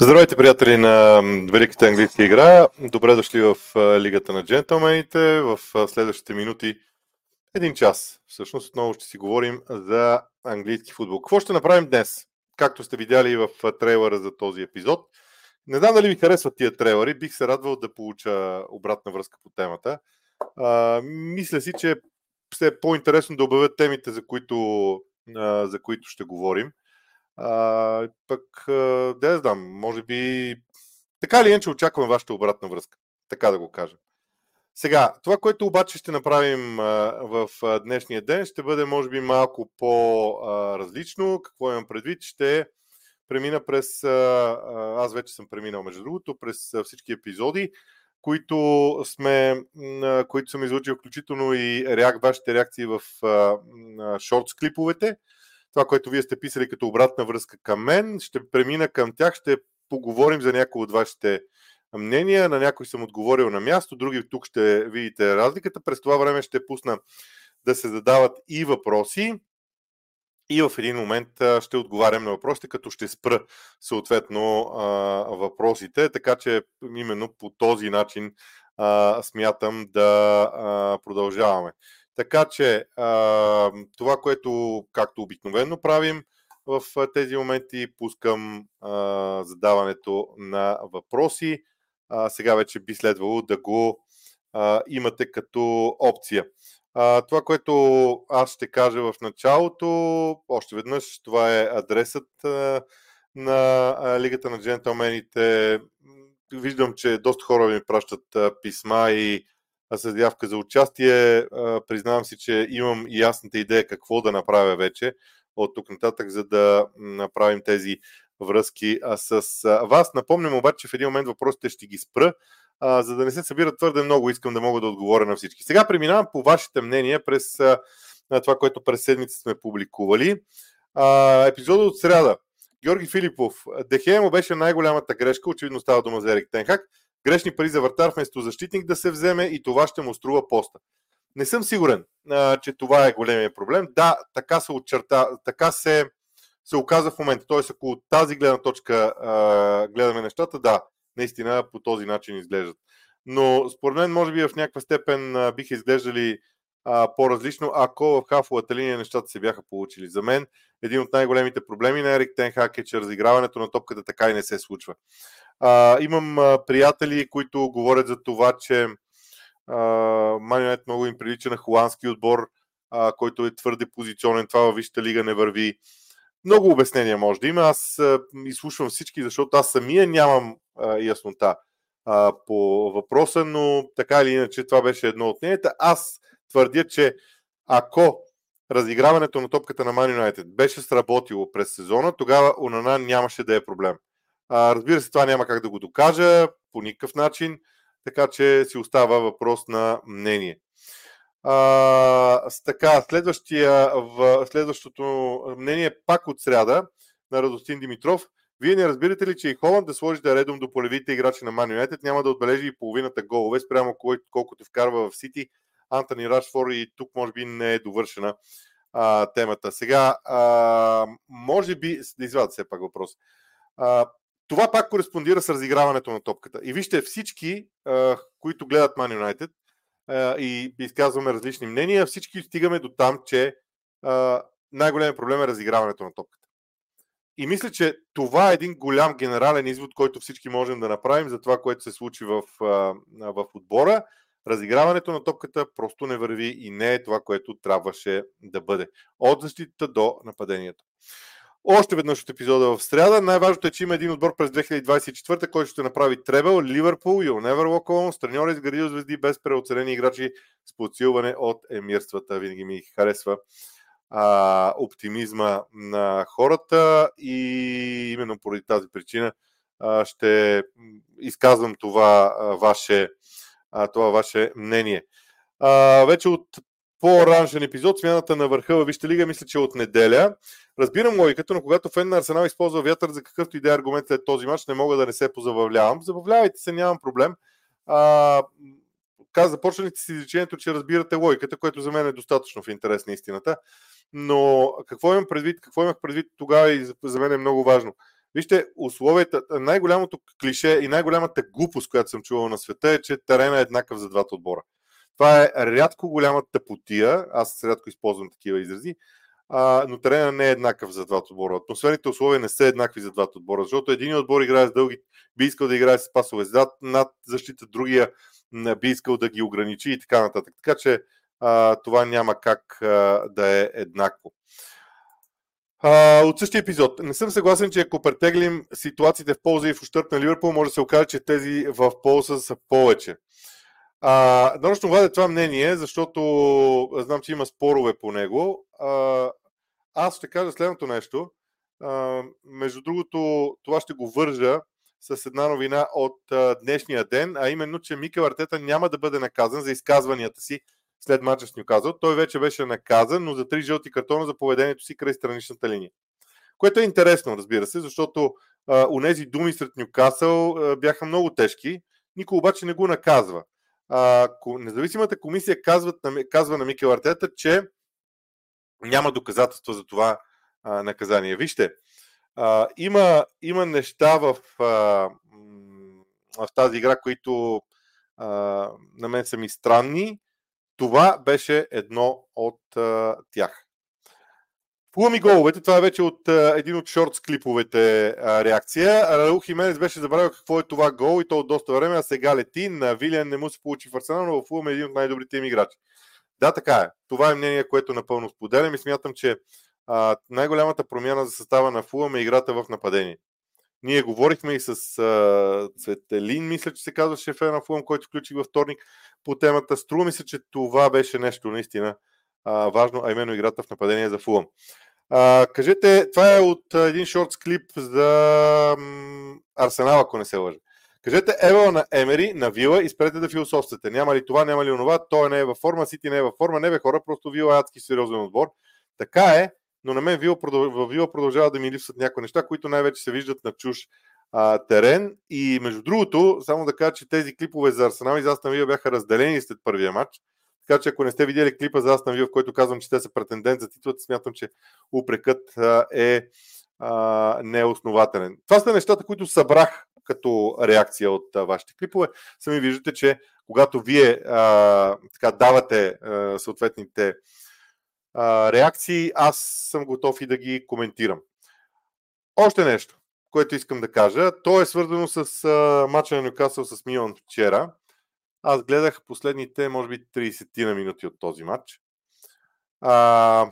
Здравейте, приятели на Великата английска игра. Добре дошли в Лигата на джентълмените. В следващите минути, един час, всъщност отново ще си говорим за английски футбол. Какво ще направим днес? Както сте видяли в трейлера за този епизод. Не знам дали ви харесват тия трейлери. Бих се радвал да получа обратна връзка по темата. А, мисля си, че все е по-интересно да обявят темите, за които, а, за които ще говорим. А, пък, да не знам, може би... Така или иначе очаквам вашата обратна връзка. Така да го кажа. Сега, това, което обаче ще направим в днешния ден, ще бъде, може би, малко по-различно. Какво имам предвид? Ще премина през... Аз вече съм преминал, между другото, през всички епизоди, които, сме, които съм излучил, включително и реак, вашите реакции в шортс клиповете това, което вие сте писали като обратна връзка към мен. Ще премина към тях, ще поговорим за някои от вашите мнения. На някой съм отговорил на място, други тук ще видите разликата. През това време ще пусна да се задават и въпроси. И в един момент ще отговарям на въпросите, като ще спра съответно въпросите, така че именно по този начин смятам да продължаваме. Така че това, което както обикновено правим в тези моменти, пускам задаването на въпроси. Сега вече би следвало да го имате като опция. Това, което аз ще кажа в началото, още веднъж, това е адресът на Лигата на джентълмените. Виждам, че доста хора ми пращат писма и заявка за участие. Признавам си, че имам ясната идея какво да направя вече от тук нататък, за да направим тези връзки с вас. Напомням обаче, че в един момент въпросите ще ги спра, за да не се събира твърде много. Искам да мога да отговоря на всички. Сега преминавам по вашите мнения през това, което през седмица сме публикували. Епизода от среда. Георги Филипов. Дехея му беше най-голямата грешка. Очевидно става дума за Ерик Тенхак грешни пари за вратар вместо защитник да се вземе и това ще му струва поста. Не съм сигурен, а, че това е големия проблем. Да, така се очерта, така се, се оказа в момента. Тоест, ако от тази гледна точка а, гледаме нещата, да, наистина по този начин изглеждат. Но според мен, може би в някаква степен а, биха изглеждали а, по-различно, ако в хафовата линия нещата се бяха получили. За мен един от най-големите проблеми на Ерик Тенхак е, че разиграването на топката така и не се случва. А, имам а, приятели, които говорят за това, че Манионет много им прилича на холандски отбор, а, който е твърде позиционен. Това във Висшата лига не върви. Много обяснения може да има. Аз а, изслушвам всички, защото аз самия нямам а, яснота а, по въпроса, но така или иначе това беше едно от мненията. Аз твърдя, че ако разиграването на топката на Man беше сработило през сезона, тогава Унана нямаше да е проблем. Разбира се, това няма как да го докажа по никакъв начин, така че си остава въпрос на мнение. А, така, следващия, в, следващото мнение пак от сряда на Радостин Димитров. Вие не разбирате ли, че и Холанд да сложите редом до полевите играчи на Man United няма да отбележи и половината голове спрямо колкото вкарва в Сити Антони Рашфор и тук може би не е довършена а, темата. Сега, а, може би, да извадя все пак въпрос. А, това пак кореспондира с разиграването на топката. И вижте, всички, които гледат Man United и изказваме различни мнения, всички стигаме до там, че най-големият проблем е разиграването на топката. И мисля, че това е един голям генерален извод, който всички можем да направим за това, което се случи в, в отбора разиграването на топката просто не върви и не е това, което трябваше да бъде. От защитата до нападението. Още веднъж от епизода в среда. Най-важното е, че има един отбор през 2024, който ще направи Требел, Ливърпул, You'll Never Walk On, страньора изградил звезди без преоцелени играчи с подсилване от емирствата. Винаги ми харесва а, оптимизма на хората и именно поради тази причина а, ще изказвам това а, ваше а, това ваше мнение. А, вече от по-оранжен епизод, смяната на върха във Вижте лига, мисля, че от неделя. Разбирам логиката, но когато фен на Арсенал използва вятър за какъвто и да е аргумент след този матч, не мога да не се позабавлявам. Забавлявайте се, нямам проблем. А, каза, започнете си изречението, че разбирате логиката, което за мен е достатъчно в интерес на истината. Но какво имам предвид, какво имах предвид тогава и за мен е много важно. Вижте, условията, най-голямото клише и най-голямата глупост, която съм чувал на света е, че терена е еднакъв за двата отбора. Това е рядко голяма тъпотия, аз рядко използвам такива изрази, а, но терена не е еднакъв за двата отбора. Атмосферните условия не са еднакви за двата отбора, защото един отбор играе с дълги, би искал да играе с пасове зад, над защита, другия би искал да ги ограничи и така нататък. Така че а, това няма как а, да е еднакво. А, от същия епизод. Не съм съгласен, че ако претеглим ситуациите в полза и в ущърп на Ливърпул, може да се окаже, че тези в полза са повече. А, нарочно вадя това мнение, защото знам, че има спорове по него. А, аз ще кажа следното нещо. А, между другото, това ще го вържа с една новина от а, днешния ден, а именно, че Микел Артета няма да бъде наказан за изказванията си след мача с Нюказъл. Той вече беше наказан, но за три жълти картона за поведението си край страничната линия. Което е интересно, разбира се, защото а, унези думи сред Нюкасъл а, бяха много тежки. Никой обаче не го наказва. А, независимата комисия казва, казва на Микел Артета, че няма доказателства за това а, наказание. Вижте, а, има, има неща в, а, в тази игра, които а, на мен са ми странни. Това беше едно от а, тях. Фулъм и головете, това е вече от а, един от шортс клиповете а, реакция. Раул Хименес беше забравил какво е това гол и то от доста време, а сега лети. На Вилиан не му се получи в Арсенал, но в Фулъм е един от най-добрите им играчи. Да, така е. Това е мнение, което напълно споделям и смятам, че а, най-голямата промяна за състава на Фулъм е играта в нападение. Ние говорихме и с а, Цветелин, мисля, че се казва шефа на Фулъм, който включих във вторник по темата. Струва ми се, че това беше нещо наистина а, важно, а именно играта в нападение за Фулъм. А, кажете, това е от един шортс клип за м, Арсенал, ако не се лъжа. Кажете Ева на Емери, на Вила и спрете да философствате. Няма ли това, няма ли онова, той не е във форма, Сити не е във форма, не бе хора, просто Вила е адски сериозен отбор. Така е, но на мен Вила, в Вила продължава да ми липсват някои неща, които най-вече се виждат на чуж а, терен. И между другото, само да кажа, че тези клипове за Арсенал и за Астан Вила бяха разделени след първия матч. Така че ако не сте видели клипа за Астан Вила, в който казвам, че те са претендент за титлата, смятам, че упрекът е неоснователен. Това са нещата, които събрах като реакция от вашите клипове. Сами виждате, че когато вие а, така, давате а, съответните а, реакции, аз съм готов и да ги коментирам. Още нещо, което искам да кажа. То е свързано с мача на Нюкасъл с Милан вчера. Аз гледах последните, може би, 30 на минути от този матч. А,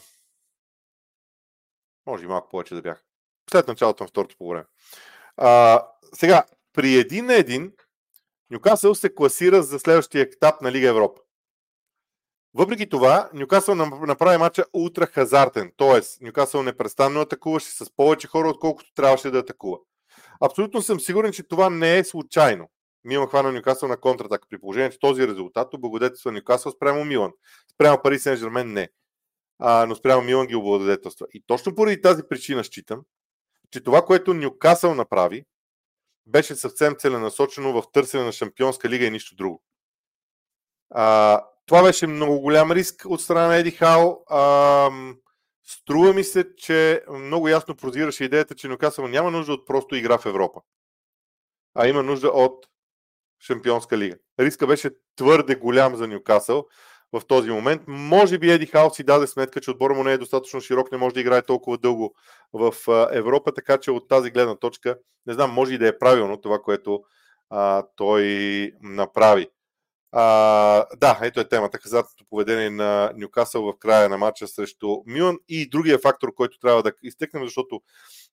може и малко повече да бях. След началото на второто по време. А, сега, при един на един, Нюкасъл се класира за следващия етап на Лига Европа. Въпреки това, Нюкасъл направи матча ултра хазартен, т.е. Нюкасъл непрестанно атакуваше с повече хора, отколкото трябваше да атакува. Абсолютно съм сигурен, че това не е случайно. Милан хвана Нюкасъл на контратака. При положение, че този резултат облагодетелства Нюкасъл спрямо Милан. Спрямо Пари Сен Жермен не. А, но спрямо Милан ги облагодетелства. И точно поради тази причина считам, че това, което Нюкасъл направи, беше съвсем целенасочено в търсене на Шампионска лига и нищо друго. А, това беше много голям риск от страна на Еди Хал. А, струва ми се, че много ясно прозираше идеята, че Нюкасъл няма нужда от просто игра в Европа, а има нужда от Шампионска лига. Риска беше твърде голям за Нюкасъл в този момент. Може би Еди Хал си даде сметка, че отбора му не е достатъчно широк, не може да играе толкова дълго в Европа, така че от тази гледна точка, не знам, може и да е правилно това, което а, той направи. А, да, ето е темата. Хазартното поведение на Нюкасъл в края на матча срещу Милан и другия фактор, който трябва да изтекнем, защото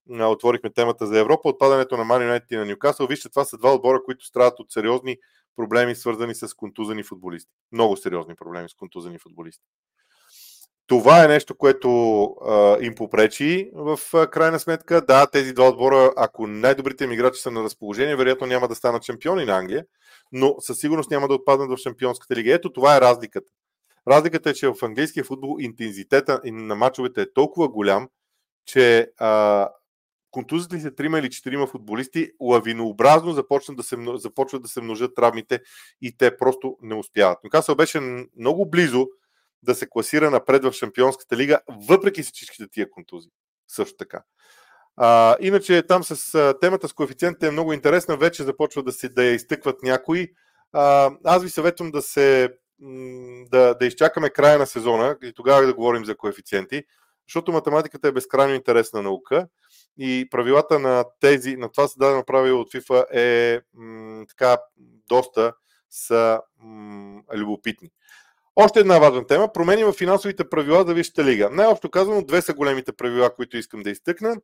отворихме темата за Европа, отпадането на Ман Юнайтед и на Нюкасъл. Вижте, това са два отбора, които страдат от сериозни проблеми, свързани с контузени футболисти. Много сериозни проблеми с контузени футболисти. Това е нещо, което а, им попречи в а, крайна сметка. Да, тези два отбора, ако най-добрите им играчи са на разположение, вероятно няма да станат шампиони на Англия, но със сигурност няма да отпаднат в шампионската лига. Ето това е разликата. Разликата е, че в английския футбол интензитета на мачовете е толкова голям, че а, контузите ли се трима или четирима футболисти, лавинообразно започват да се, започват да се множат травмите и те просто не успяват. Нюкасъл беше много близо да се класира напред в Шампионската лига, въпреки всичките тия контузии. Също така. А, иначе там с а, темата с коефициентите е много интересна, вече започва да се да я изтъкват някои. А, аз ви съветвам да се да, да изчакаме края на сезона и тогава да говорим за коефициенти, защото математиката е безкрайно интересна наука и правилата на тези, на това създадено правило от FIFA е м, така доста са м, любопитни. Още една важна тема промени в финансовите правила за Висшата лига. Най-общо казано, две са големите правила, които искам да изтъкна.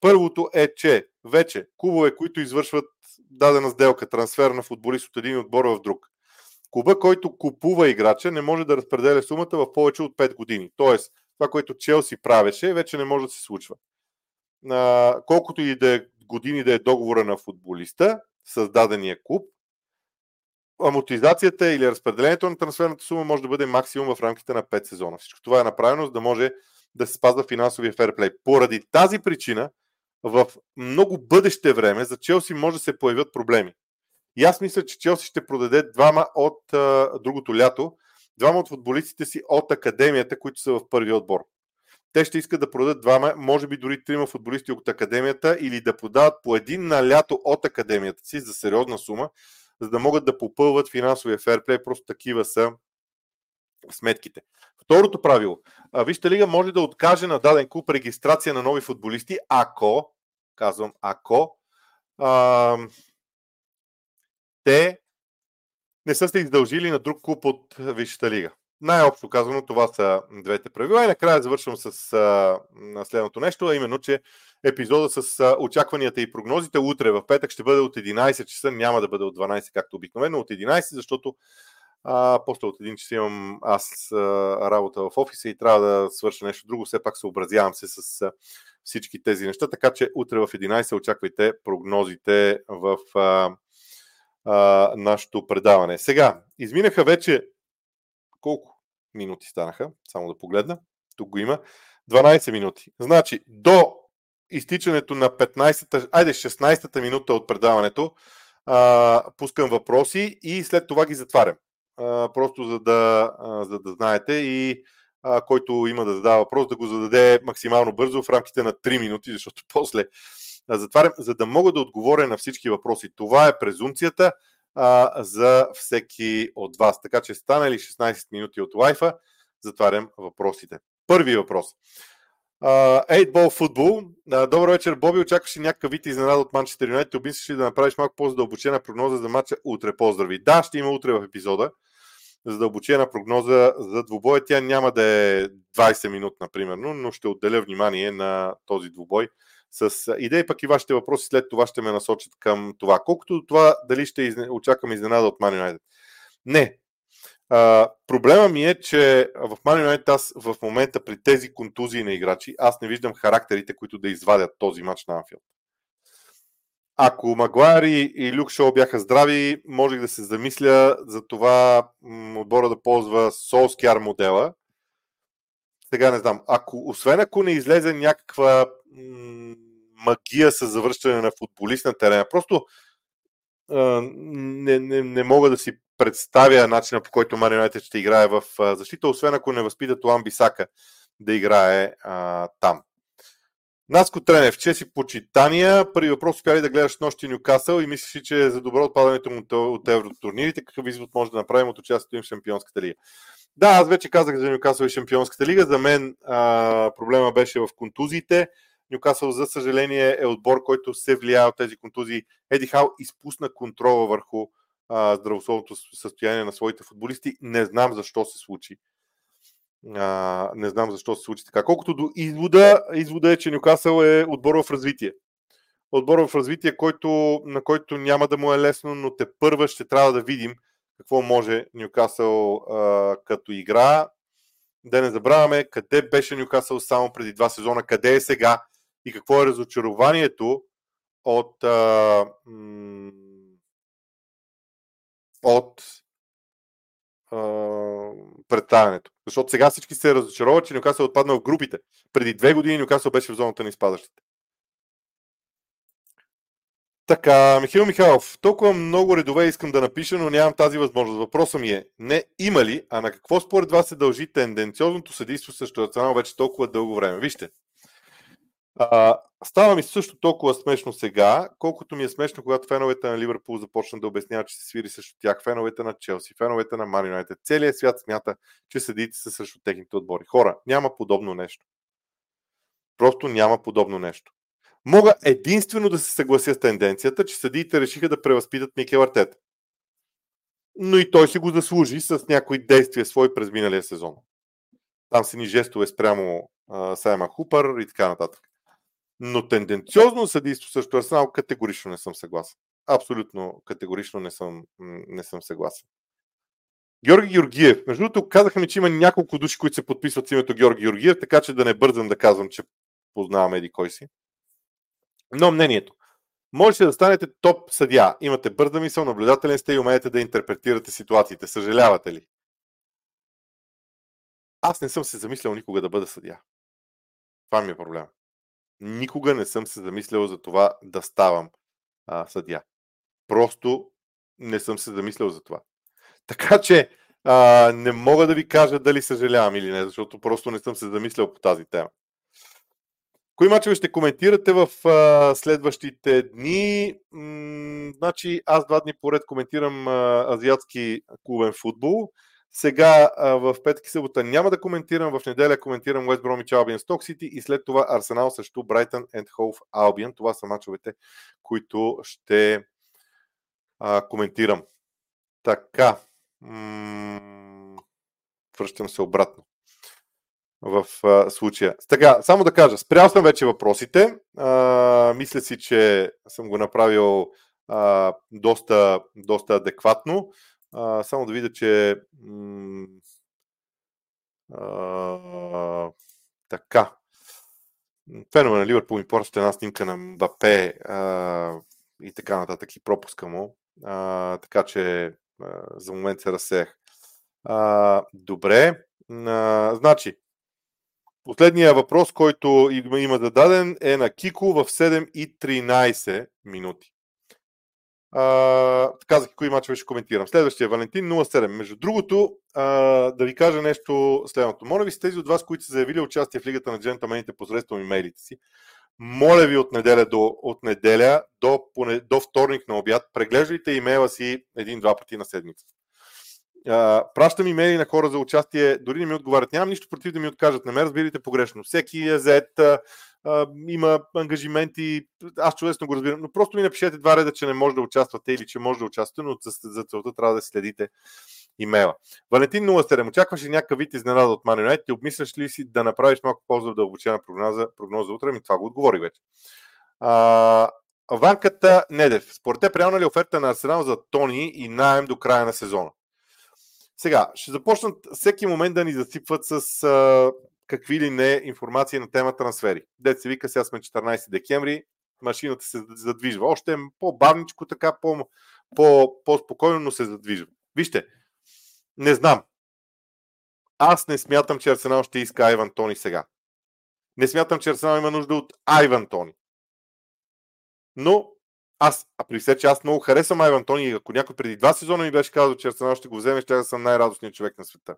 Първото е, че вече клубове, които извършват дадена сделка, трансфер на футболист от един отбор в друг, клуба, който купува играча, не може да разпределя сумата в повече от 5 години. Тоест, това, което Челси правеше, вече не може да се случва. Колкото и да е години да е договора на футболиста, създадения клуб, амортизацията или разпределението на трансферната сума може да бъде максимум в рамките на 5 сезона. Всичко това е направено, за да може да се спазва финансовия ферплей. Поради тази причина, в много бъдеще време за Челси може да се появят проблеми. И аз мисля, че Челси ще продаде двама от а, другото лято, двама от футболистите си от академията, които са в първия отбор. Те ще искат да продадат двама, може би дори трима футболисти от академията или да продават по един на лято от академията си за сериозна сума, за да могат да попълват финансовия ферплей. Просто такива са сметките. Второто правило. Вижте лига може да откаже на даден клуб регистрация на нови футболисти, ако, казвам ако, а, те не са се издължили на друг клуб от Висшата лига. Най-общо казано, това са двете правила. И накрая завършвам с а, следното нещо, а именно, че епизода с а, очакванията и прогнозите утре в петък ще бъде от 11 часа, няма да бъде от 12, както обикновено, от 11, защото а, после от един час имам аз а, работа в офиса и трябва да свърша нещо друго. Все пак съобразявам се с а, всички тези неща, така че утре в 11 очаквайте прогнозите в а, а, нашето предаване. Сега, изминаха вече колко минути станаха? Само да погледна. Тук го има. 12 минути. Значи, до изтичането на 15-та, айде 16-та минута от предаването, а, пускам въпроси и след това ги затварям. А, просто за да, а, за да знаете и а, който има да задава въпрос, да го зададе максимално бързо в рамките на 3 минути, защото после затварям, за да мога да отговоря на всички въпроси. Това е презумцията а, за всеки от вас. Така че станали 16 минути от лайфа, затварям въпросите. Първи въпрос. Ейтбол футбол. Добър вечер, Боби. Очакваш ли някакъв вид изненада от Манчестър Юнайтед? Обмислиш ли да направиш малко по-задълбочена прогноза за матча утре? Поздрави. Да, ще има утре в епизода задълбочена прогноза за двубоя. Тя няма да е 20 минут, например, но ще отделя внимание на този двубой с идеи, пък и вашите въпроси след това ще ме насочат към това. Колкото до това, дали ще изне... очаквам изненада от Man United. Не. А, проблема ми е, че в Man United аз в момента при тези контузии на играчи, аз не виждам характерите, които да извадят този матч на Анфилд. Ако Магуайр и, и Люк Шоу бяха здрави, можех да се замисля за това отбора да ползва Солскияр модела. Сега не знам. Ако, освен ако не излезе някаква м- магия с завръщане на футболист на терена, просто а, не, не, не мога да си представя начина по който Марионетът ще играе в защита, освен ако не възпитат Уан Бисака да играе а, там. Наско Тренев, че си почитания. Първи въпрос, успя ли да гледаш нощи Нюкасъл и мислиш, че за добро отпадането му от евротурнирите, какъв извод може да направим от участието им в Шампионската лига? Да, аз вече казах за Нюкасъл и Шампионската лига. За мен а, проблема беше в контузиите. Нюкасъл, за съжаление, е отбор, който се влияе от тези контузии. Еди Хал изпусна контрола върху а, здравословното състояние на своите футболисти. Не знам защо се случи а, не знам защо се случи така. Колкото до извода, извода е, че Нюкасъл е отбор в развитие. Отбор в развитие, който, на който няма да му е лесно, но те първа ще трябва да видим какво може Нюкасъл а, като игра. Да не забравяме къде беше Нюкасъл само преди два сезона, къде е сега и какво е разочарованието от, а, м- от представянето. Защото сега всички се разочароват, че Нюкасъл е отпаднал в групите. Преди две години Нюкасъл беше в зоната на изпадащите. Така, Михаил Михайлов, толкова много редове искам да напиша, но нямам тази възможност. Въпросът ми е, не има ли, а на какво според вас се дължи тенденциозното съдейство срещу Арсенал вече толкова дълго време? Вижте, А, става ми също толкова смешно сега, колкото ми е смешно, когато феновете на Ливърпул започнат да обясняват, че се свири срещу тях, феновете на Челси, феновете на Ман Юнайтед. Целият свят смята, че съдиите са срещу техните отбори. Хора, няма подобно нещо. Просто няма подобно нещо. Мога единствено да се съглася с тенденцията, че съдиите решиха да превъзпитат Микел Артета. Но и той си го заслужи с някои действия свои през миналия сезон. Там са ни жестове спрямо Сайма Хупър и така нататък. Но тенденциозно съдейство също Арсенал категорично не съм съгласен. Абсолютно категорично не съм, не съм съгласен. Георги Георгиев. Между другото, казаха ми, че има няколко души, които се подписват с името Георги Георгиев, така че да не бързам да казвам, че познавам еди кой си. Но мнението. Можете да станете топ съдия. Имате бърза мисъл, наблюдателен сте и умеете да интерпретирате ситуациите. Съжалявате ли? Аз не съм се замислял никога да бъда съдия. Това ми е проблем. Никога не съм се замислял за това да ставам а, съдия. Просто не съм се замислял за това. Така че а, не мога да ви кажа дали съжалявам или не, защото просто не съм се замислял по тази тема. Кои мачове ще коментирате в а, следващите дни? М- значи аз два дни поред коментирам а, азиатски клубен футбол. Сега в петък и събота няма да коментирам, в неделя коментирам West Bromwich Albion Stock City и след това Арсенал срещу Brighton and Hove Albion. Това са мачовете, които ще а, коментирам. Така. М- връщам се обратно в а, случая. Така, само да кажа, спрял съм вече въпросите. А, мисля си, че съм го направил а, доста, доста адекватно. А, само да видя, че а, така. Феномен на Ливърпул ми поръща една снимка на Мбапе а, и така нататък и пропуска му. А, така че а, за момент се разсеях. А, добре. А, значи, последния въпрос, който има зададен е на Кико в 7 и 13 минути. Казах кои мачове ще коментирам. Следващия Валентин 07. Между другото, uh, да ви кажа нещо следното. Моля ви с тези от вас, които са заявили участие в Лигата на джентълмените посредством имейлите си, моля ви от неделя до, от неделя до, поне, до вторник на обяд, преглеждайте имейла си един-два пъти на седмица. Uh, пращам имейли на хора за участие, дори не ми отговарят. Нямам нищо против да ми откажат. Не ме разбирайте погрешно. Всеки е uh, има ангажименти, аз чудесно го разбирам, но просто ми напишете два реда, че не може да участвате или че може да участвате, но за целта трябва да следите имейла. Валентин 07. Очакваш ли някакъв вид изненада от Man United и обмисляш ли си да направиш малко по-задълбочена прогноза, прогноза утре? Ми това го отговори вече. А, Ванката Недев. Според те, реална ли е оферта на Арсенал за Тони и найем до края на сезона? Сега, ще започнат всеки момент да ни засипват с а, какви ли не информации на тема трансфери. Дет се вика, сега сме 14 декември, машината се задвижва. Още е по-бавничко, така по, по, по-спокойно, но се задвижва. Вижте, не знам. Аз не смятам, че Арсенал ще иска Айван Тони сега. Не смятам, че Арсенал има нужда от Айван Тони. Но аз, а при все, че аз много харесвам Айван Тони, ако някой преди два сезона ми беше казал, че Арсенал ще го вземе, ще съм най-радостният човек на света.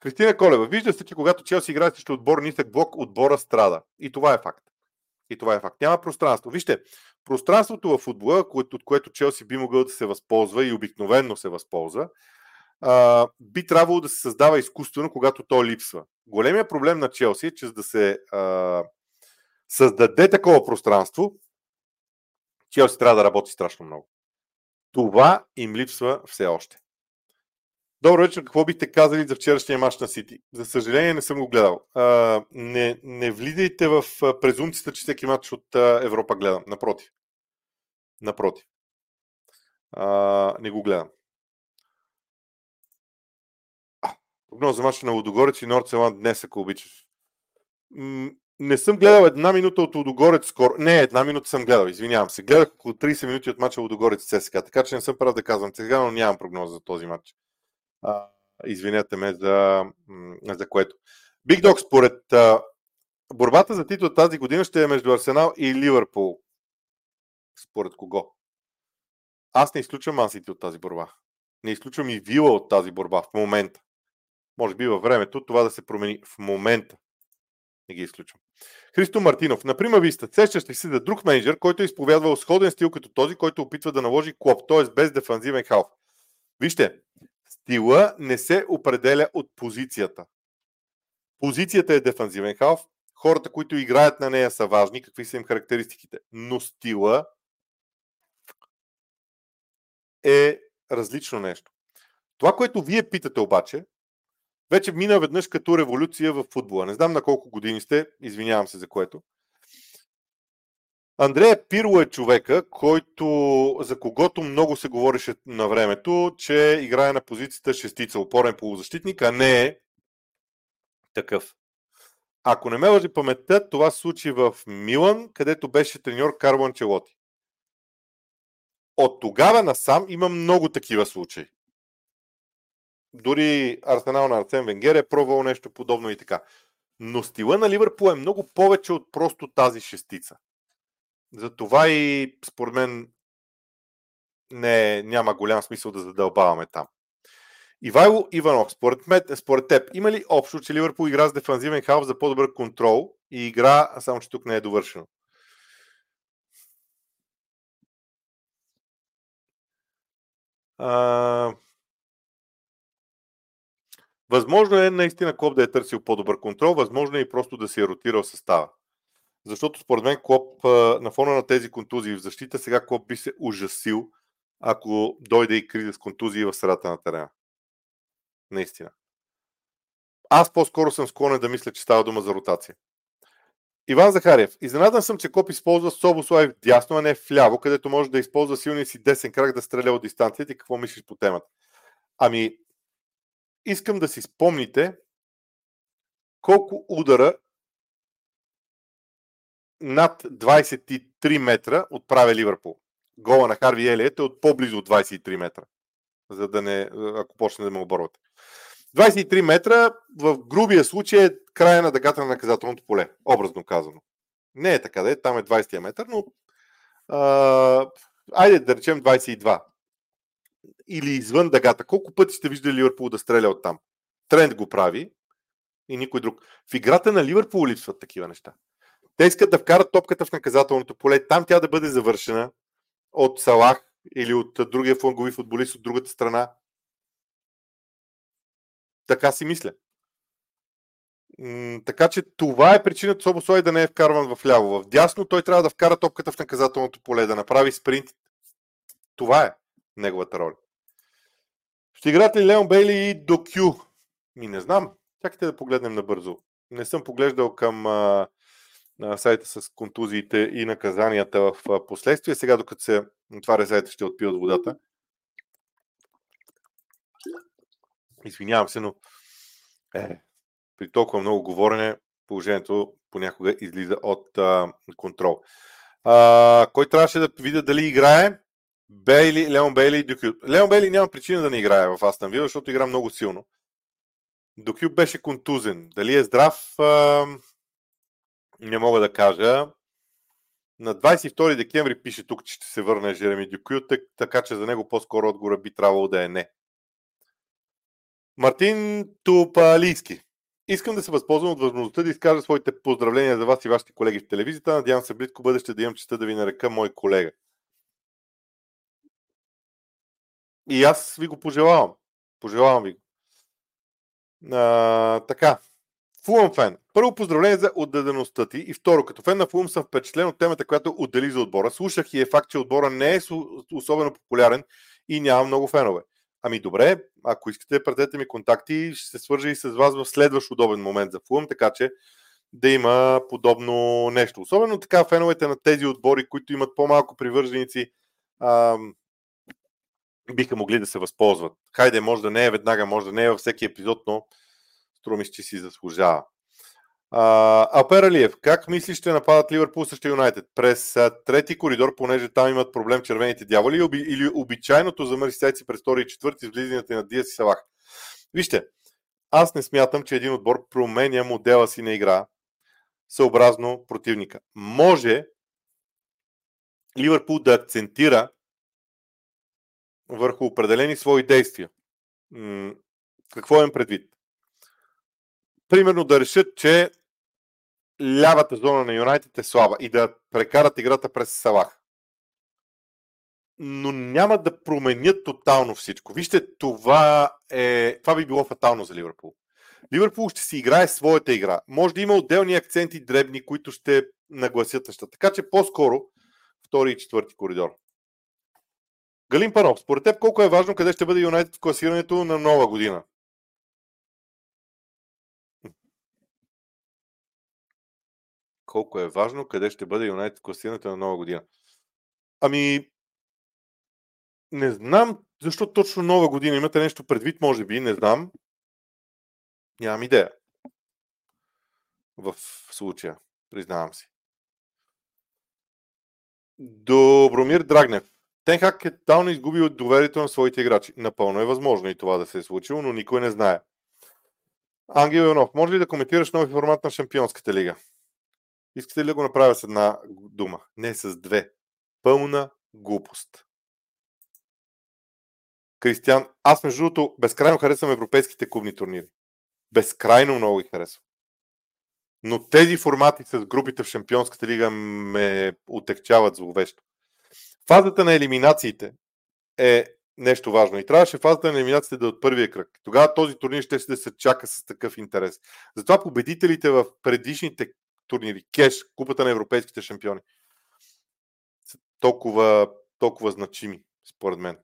Кристина Колева, вижда се, че когато Челси играе срещу отбор нисък блок, отбора страда. И това е факт. И това е факт. Няма пространство. Вижте, пространството в футбола, от което Челси би могъл да се възползва и обикновенно се възползва, би трябвало да се създава изкуствено, когато то липсва. Големия проблем на Челси е, че за да се създаде такова пространство, Челси трябва да работи страшно много. Това им липсва все още. Добро вечер, какво бихте казали за вчерашния мач на Сити? За съжаление не съм го гледал. А, не, не влизайте в презумцията, че всеки матч от а, Европа гледам. Напротив. Напротив. А, не го гледам. Прогноза за матча на Лудогорец и Норцеланд днес, ако обичаш. М- не съм гледал една минута от Лудогорец скоро. Не, една минута съм гледал, извинявам се. Гледах около 30 минути от мача Лудогорец ЦСК, така че не съм прав да казвам сега, но нямам прогноза за този матч. А, извинете ме за, за което. Биг Дог, според а, борбата за титул тази година ще е между Арсенал и Ливърпул. Според кого? Аз не изключвам Мансити от тази борба. Не изключвам и Вила от тази борба в момента. Може би във времето това да се промени в момента. Не ги изключвам. Христо Мартинов. Например, Виста, сещаш ли се за друг менеджер, който е изповядвал сходен стил като този, който опитва да наложи клоп, т.е. без дефанзивен халф. Вижте, стила не се определя от позицията. Позицията е дефанзивен халф, хората, които играят на нея са важни, какви са им характеристиките. Но стила е различно нещо. Това, което вие питате обаче, вече мина веднъж като революция в футбола. Не знам на колко години сте, извинявам се за което. Андрея Пирло е човека, който, за когото много се говореше на времето, че играе на позицията шестица, опорен полузащитник, а не е такъв. Ако не ме лъжи паметта, това се случи в Милан, където беше треньор Карло Анчелоти. От тогава насам има много такива случаи. Дори Арсенал на Арсен Венгер е пробвал нещо подобно и така. Но стила на Ливърпул е много повече от просто тази шестица. Затова и според мен не, няма голям смисъл да задълбаваме там. Ивайло Иванов, според, мен, според теб, има ли общо, че Ливърпул игра с дефанзивен халф за по-добър контрол и игра, само че тук не е довършено? А... Възможно е наистина Клоп да е търсил по-добър контрол, възможно е и просто да си е ротирал състава. Защото според мен Клоп на фона на тези контузии в защита, сега Клоп би се ужасил, ако дойде и криза с контузии в средата на терена. Наистина. Аз по-скоро съм склонен да мисля, че става дума за ротация. Иван Захариев. Изненадан съм, че Коп използва Собослай в дясно, а не в ляво, където може да използва силния си десен крак да стреля от дистанцията. И какво мислиш по темата? Ами, искам да си спомните колко удара над 23 метра отправя Ливърпул. Гола на Харви Елиет е от по-близо от 23 метра. За да не, ако почне да ме оборвате. 23 метра в грубия случай е края на дъгата на наказателното поле, образно казано. Не е така да е, там е 20 метър, но а, айде да речем 22. Или извън дъгата. Колко пъти сте виждали Ливърпул да стреля от там? Тренд го прави и никой друг. В играта на Ливърпул липсват такива неща. Те искат да вкарат топката в наказателното поле, там тя да бъде завършена от Салах или от другия флангови футболист от другата страна. Така си мисля. Така че това е причината Собослой да не е вкарван в ляво. В дясно той трябва да вкара топката в наказателното поле, да направи спринт. Това е неговата роля. Ще играт ли Леон Бейли и до Кю? Ми не знам. Чакайте да погледнем набързо. Не съм поглеждал към а, сайта с контузиите и наказанията в последствие. Сега, докато се отваря сайта, ще отпия от водата. Извинявам се, но е, при толкова много говорене положението понякога излиза от а, контрол. А, кой трябваше да видя дали играе? Бейли, Леон Бейли и Дюкю. Леон Бейли няма причина да не играе в Астан Вил, защото игра много силно. Дюкю беше контузен. Дали е здрав, а, не мога да кажа. На 22 декември пише тук, че ще се върне Жереми Дюкю, така че за него по-скоро отгора би трябвало да е не. Мартин Тупалийски. Искам да се възползвам от възможността да изкажа своите поздравления за вас и вашите колеги в телевизията. Надявам се близко бъдеще да имам честа да ви нарека мой колега. И аз ви го пожелавам. Пожелавам ви го. А, така. Фулъм фен. Първо поздравление за отдадеността ти и второ, като фен на Фулъм съм впечатлен от темата, която отдели за отбора. Слушах и е факт, че отбора не е особено популярен и няма много фенове. Ами добре, ако искате, пратете ми контакти, ще се свържа и с вас в следващ удобен момент за Фулъм, така че да има подобно нещо. Особено така феновете на тези отбори, които имат по-малко привърженици, ам, биха могли да се възползват. Хайде, може да не е веднага, може да не е във всеки епизод, но струмиш, че си заслужава. Апер Алиев, как мислиш ще нападат Ливърпул срещу Юнайтед? През а, трети коридор, понеже там имат проблем червените дяволи или обичайното за мърсисайци през втори и четвърти с влизането на Диас и Салах? Вижте, аз не смятам, че един отбор променя модела си на игра съобразно противника. Може Ливърпул да акцентира върху определени свои действия. Какво имам предвид? Примерно да решат, че лявата зона на Юнайтед е слаба и да прекарат играта през Салах. Но няма да променят тотално всичко. Вижте, това, е, това би било фатално за Ливърпул. Ливърпул ще си играе своята игра. Може да има отделни акценти дребни, които ще нагласят нещата. Така че по-скоро втори и четвърти коридор. Галин Панов, според теб колко е важно къде ще бъде Юнайтед в класирането на нова година? Колко е важно къде ще бъде Юнайтед класирането на нова година? Ами, не знам защо точно нова година. Имате нещо предвид, може би, не знам. Нямам идея. В случая, признавам си. Добромир Драгнев. Тенхак е тотално изгубил доверието на своите играчи. Напълно е възможно и това да се е случило, но никой не знае. Ангел Иванов, може ли да коментираш нови формат на Шампионската лига? Искате ли да го направя с една дума? Не с две. Пълна глупост. Кристиан, аз между другото безкрайно харесвам европейските клубни турнири. Безкрайно много ги харесвам. Но тези формати с групите в Шампионската лига ме отекчават зловещо. Фазата на елиминациите е нещо важно. И трябваше фазата на елиминациите да е от първия кръг. Тогава този турнир ще да се чака с такъв интерес. Затова победителите в предишните турнири, Кеш, Купата на европейските шампиони, са толкова, толкова значими, според мен.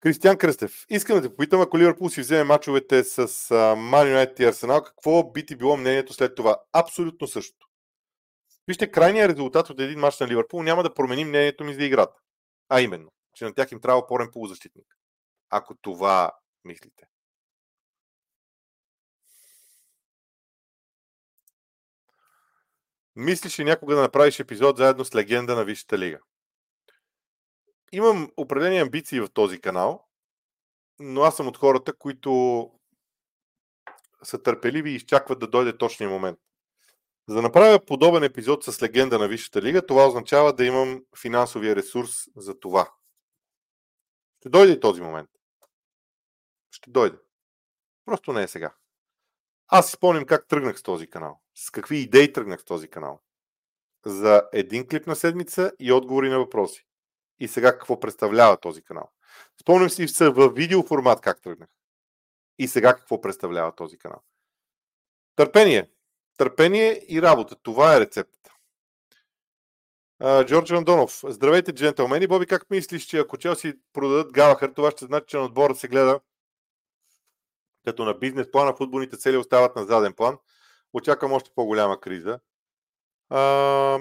Кристиан Кръстев. Искам да те попитам, ако Ливърпул си вземе мачовете с Ман Юнайтед и Арсенал, какво би ти било мнението след това? Абсолютно същото. Вижте, крайният резултат от един матч на Ливърпул няма да промени мнението ми за играта. А именно, че на тях им трябва опорен полузащитник. Ако това мислите. Мислиш ли някога да направиш епизод заедно с легенда на Висшата лига? Имам определени амбиции в този канал, но аз съм от хората, които са търпеливи и изчакват да дойде точния момент. За да направя подобен епизод с легенда на Висшата лига, това означава да имам финансовия ресурс за това. Ще дойде този момент. Ще дойде. Просто не е сега. Аз си спомням как тръгнах с този канал. С какви идеи тръгнах с този канал. За един клип на седмица и отговори на въпроси. И сега какво представлява този канал. Спомням си в видео формат как тръгнах. И сега какво представлява този канал. Търпение. Търпение и работа. Това е рецептата. Джордж Андонов. Здравейте, джентълмени. Боби, как мислиш, че ако Челси продадат Галахър, това ще значи, че на отбора се гледа като на бизнес плана, футболните цели остават на заден план. Очаквам още по-голяма криза. А...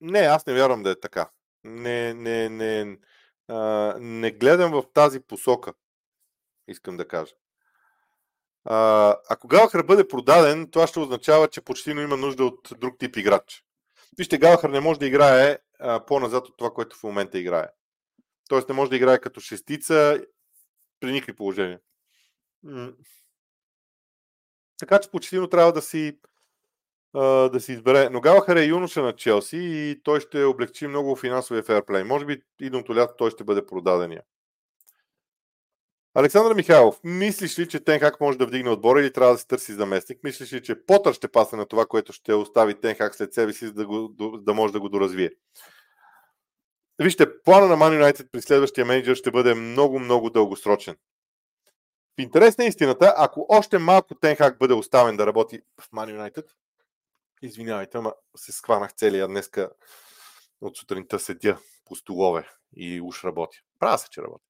Не, аз не вярвам да е така. Не, не, не, а, не гледам в тази посока, искам да кажа. А, ако Галахър бъде продаден, това ще означава, че почти има нужда от друг тип играч. Вижте, Галахър не може да играе а, по-назад от това, което в момента играе. Тоест не може да играе като шестица при никакви положения. Така че почти трябва да си да си избере. Но Галахър е юноша на Челси и той ще облегчи много финансовия ферплей. Може би идното лято той ще бъде продадения. Александър Михайлов, мислиш ли, че Тенхак може да вдигне отбора или трябва да се търси заместник? Мислиш ли, че Потър ще пасне на това, което ще остави Тенхак след себе си, за да, го, да може да го доразвие? Вижте, плана на Man United при следващия менеджер ще бъде много, много дългосрочен. В интерес на истината, ако още малко Тенхак бъде оставен да работи в Man United, извинявайте, ама се схванах целия днеска от сутринта седя по столове и уж работя. Правя се, че работя.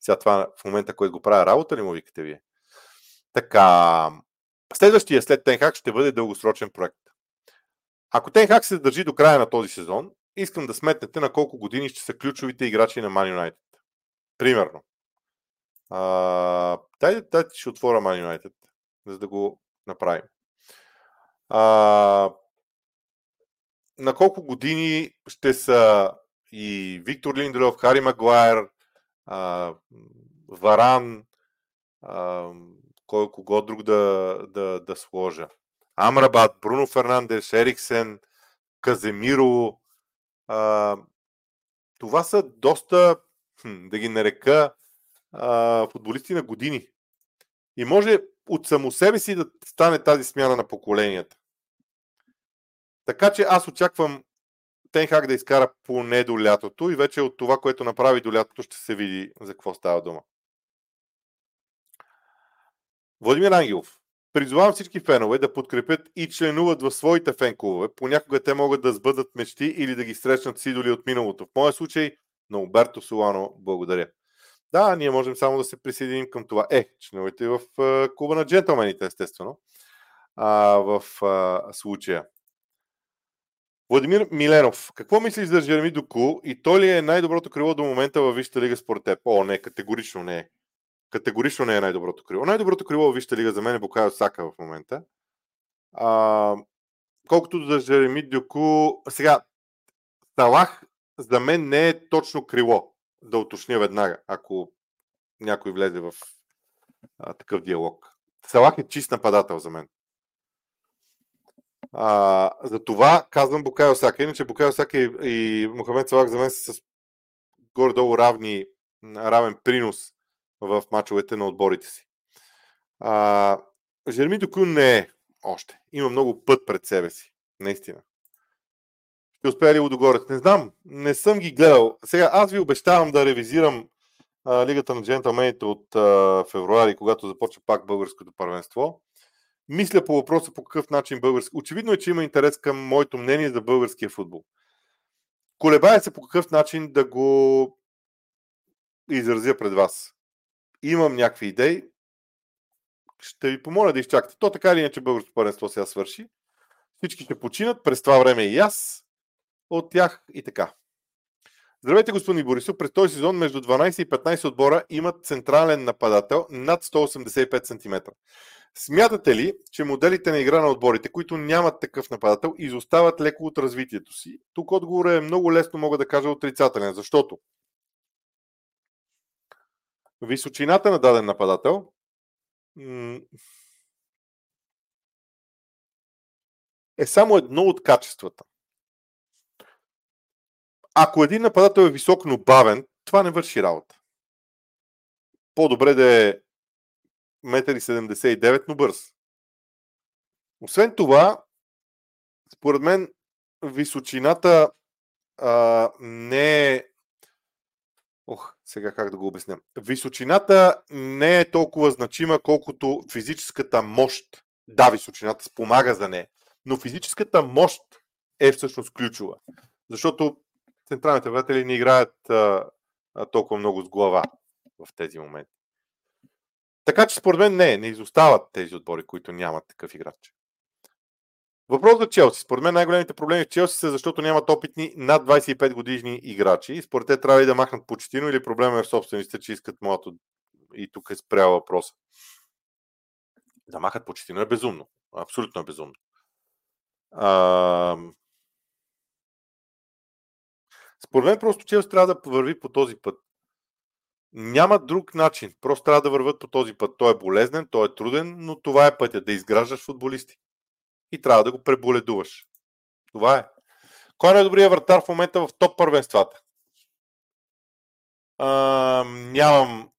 Сега това в момента, който го правя работа, ли му викате вие? Така, следващия след Тенхак ще бъде дългосрочен проект. Ако Тенхак се държи до края на този сезон, искам да сметнете на колко години ще са ключовите играчи на Man United. Примерно. А, дай, дай ще отворя Man United, за да го направим. А, на колко години ще са и Виктор Линдров, Хари Магуайр, а, Варан, а, кой кого друг да, да, да сложа. Амрабат, Бруно Фернандес, Ериксен, Каземиро. А, това са доста, хм, да ги нарека, а, футболисти на години. И може от само себе си да стане тази смяна на поколенията. Така че аз очаквам Тенхак да изкара поне до лятото и вече от това, което направи до лятото, ще се види за какво става дума. Владимир Ангелов. Призовавам всички фенове да подкрепят и членуват в своите фен-клубове. Понякога те могат да сбъдат мечти или да ги срещнат с идоли от миналото. В моя случай на Оберто Солано благодаря. Да, ние можем само да се присъединим към това. Е, членувайте в клуба на джентълмените, естествено. А, в а, случая. Владимир Миленов. Какво мислиш за Жереми Доку и той ли е най-доброто крило до момента във Висшата лига според теб? О, не, категорично не е. Категорично не е най-доброто крило. Най-доброто крило във Висшата лига за мен е Букайо Сака в момента. А, колкото за Жереми Доку... Сега, Салах за мен не е точно крило, да уточня веднага, ако някой влезе в а, такъв диалог. Салах е чист нападател за мен. А, за това казвам Букайо Сака. Иначе Букайо Сака и, и Мохамед Салах за мен са с горе-долу равни, равен принос в мачовете на отборите си. А, Жерми Докун не е още. Има много път пред себе си. Наистина. Ще успее ли Лудогорец? Не знам. Не съм ги гледал. Сега аз ви обещавам да ревизирам а, Лигата на джентълмените от а, февруари, когато започва пак българското първенство мисля по въпроса по какъв начин български. Очевидно е, че има интерес към моето мнение за българския футбол. Колебая се по какъв начин да го изразя пред вас. Имам някакви идеи. Ще ви помоля да изчакате. То така или иначе българското паренство сега свърши. Всички ще починат, през това време и аз от тях и така. Здравейте, господин Борисов. През този сезон между 12 и 15 отбора имат централен нападател над 185 см. Смятате ли, че моделите на игра на отборите, които нямат такъв нападател, изостават леко от развитието си? Тук отговорът е много лесно, мога да кажа отрицателен, защото височината на даден нападател е само едно от качествата. Ако един нападател е висок, но бавен, това не върши работа. По-добре да е 1,79 м, но бърз. Освен това, според мен, височината а, не. Ох, сега как да го обясня. Височината не е толкова значима, колкото физическата мощ. Да, височината спомага за нея, но физическата мощ е всъщност ключова. Защото централните вратели не играят а, а, толкова много с глава в тези моменти. Така че според мен не, не изостават тези отбори, които нямат такъв играч. Въпрос за Челси. Според мен най-големите проблеми в Челси са защото нямат опитни над 25 годишни играчи. Според те трябва и да махнат почтино или проблема е в собствениците, че искат младото. И тук е спрял въпроса. Да махат почтино е безумно. Абсолютно е безумно. А... Според мен просто Челси трябва да върви по този път. Няма друг начин. Просто трябва да върват по този път. Той е болезнен, той е труден, но това е пътя да изграждаш футболисти. И трябва да го преболедуваш. Това е. Кой е най-добрият вратар в момента в топ първенствата? А, нямам